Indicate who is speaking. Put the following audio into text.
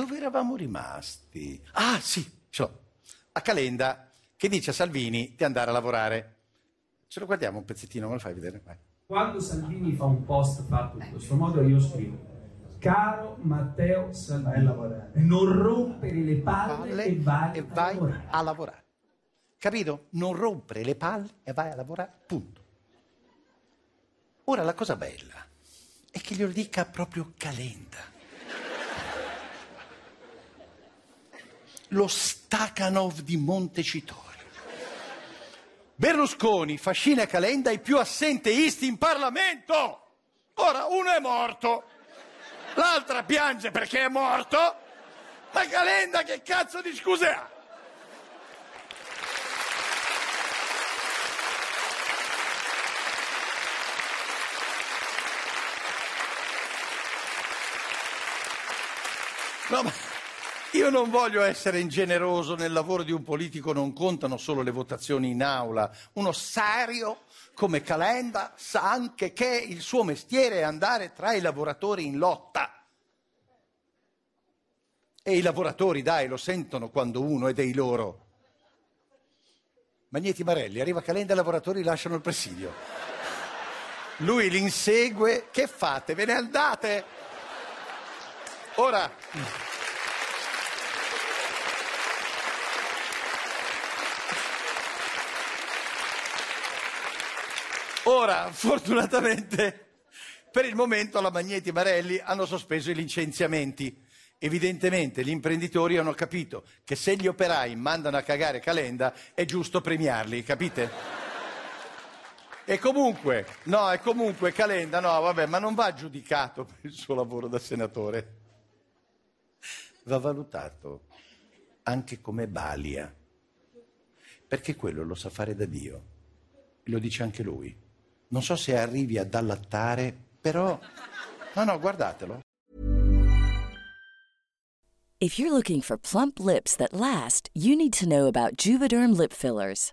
Speaker 1: Dove eravamo rimasti? Ah, sì, ce l'ho. A Calenda, che dice a Salvini di andare a lavorare. Ce lo guardiamo un pezzettino, me lo fai vedere? Vai.
Speaker 2: Quando Salvini fa un post fatto in questo modo, io scrivo: Caro Matteo Salvini, non rompere le palle,
Speaker 1: Palle
Speaker 2: e vai,
Speaker 1: e vai
Speaker 2: a lavorare.
Speaker 1: a lavorare. Capito? Non rompere le palle e vai a lavorare, punto. Ora la cosa bella è che glielo dica proprio Calenda. Lo Stakhanov di Montecitorio. Berlusconi, Fascina Calenda i più assenteisti in Parlamento. Ora uno è morto, l'altra piange perché è morto, ma Calenda che cazzo di scuse ha? No, ma io non voglio essere ingeneroso nel lavoro di un politico, non contano solo le votazioni in aula. Uno serio come Calenda sa anche che il suo mestiere è andare tra i lavoratori in lotta. E i lavoratori, dai, lo sentono quando uno è dei loro. Magneti Marelli, arriva Calenda, i lavoratori lasciano il presidio. Lui li insegue, che fate? Ve ne andate? Ora, ora, fortunatamente, per il momento la Magneti e Marelli hanno sospeso i licenziamenti. Evidentemente gli imprenditori hanno capito che se gli operai mandano a cagare Calenda è giusto premiarli, capite? E comunque, no, e comunque Calenda, no, vabbè, ma non va giudicato per il suo lavoro da senatore. Va valutato anche come balia, perché quello lo sa fare da Dio. Lo dice anche lui. Non so se arrivi ad allattare, però... No, no, guardatelo.
Speaker 3: If you're looking for plump lips that last, you need to know about Juvederm lip fillers.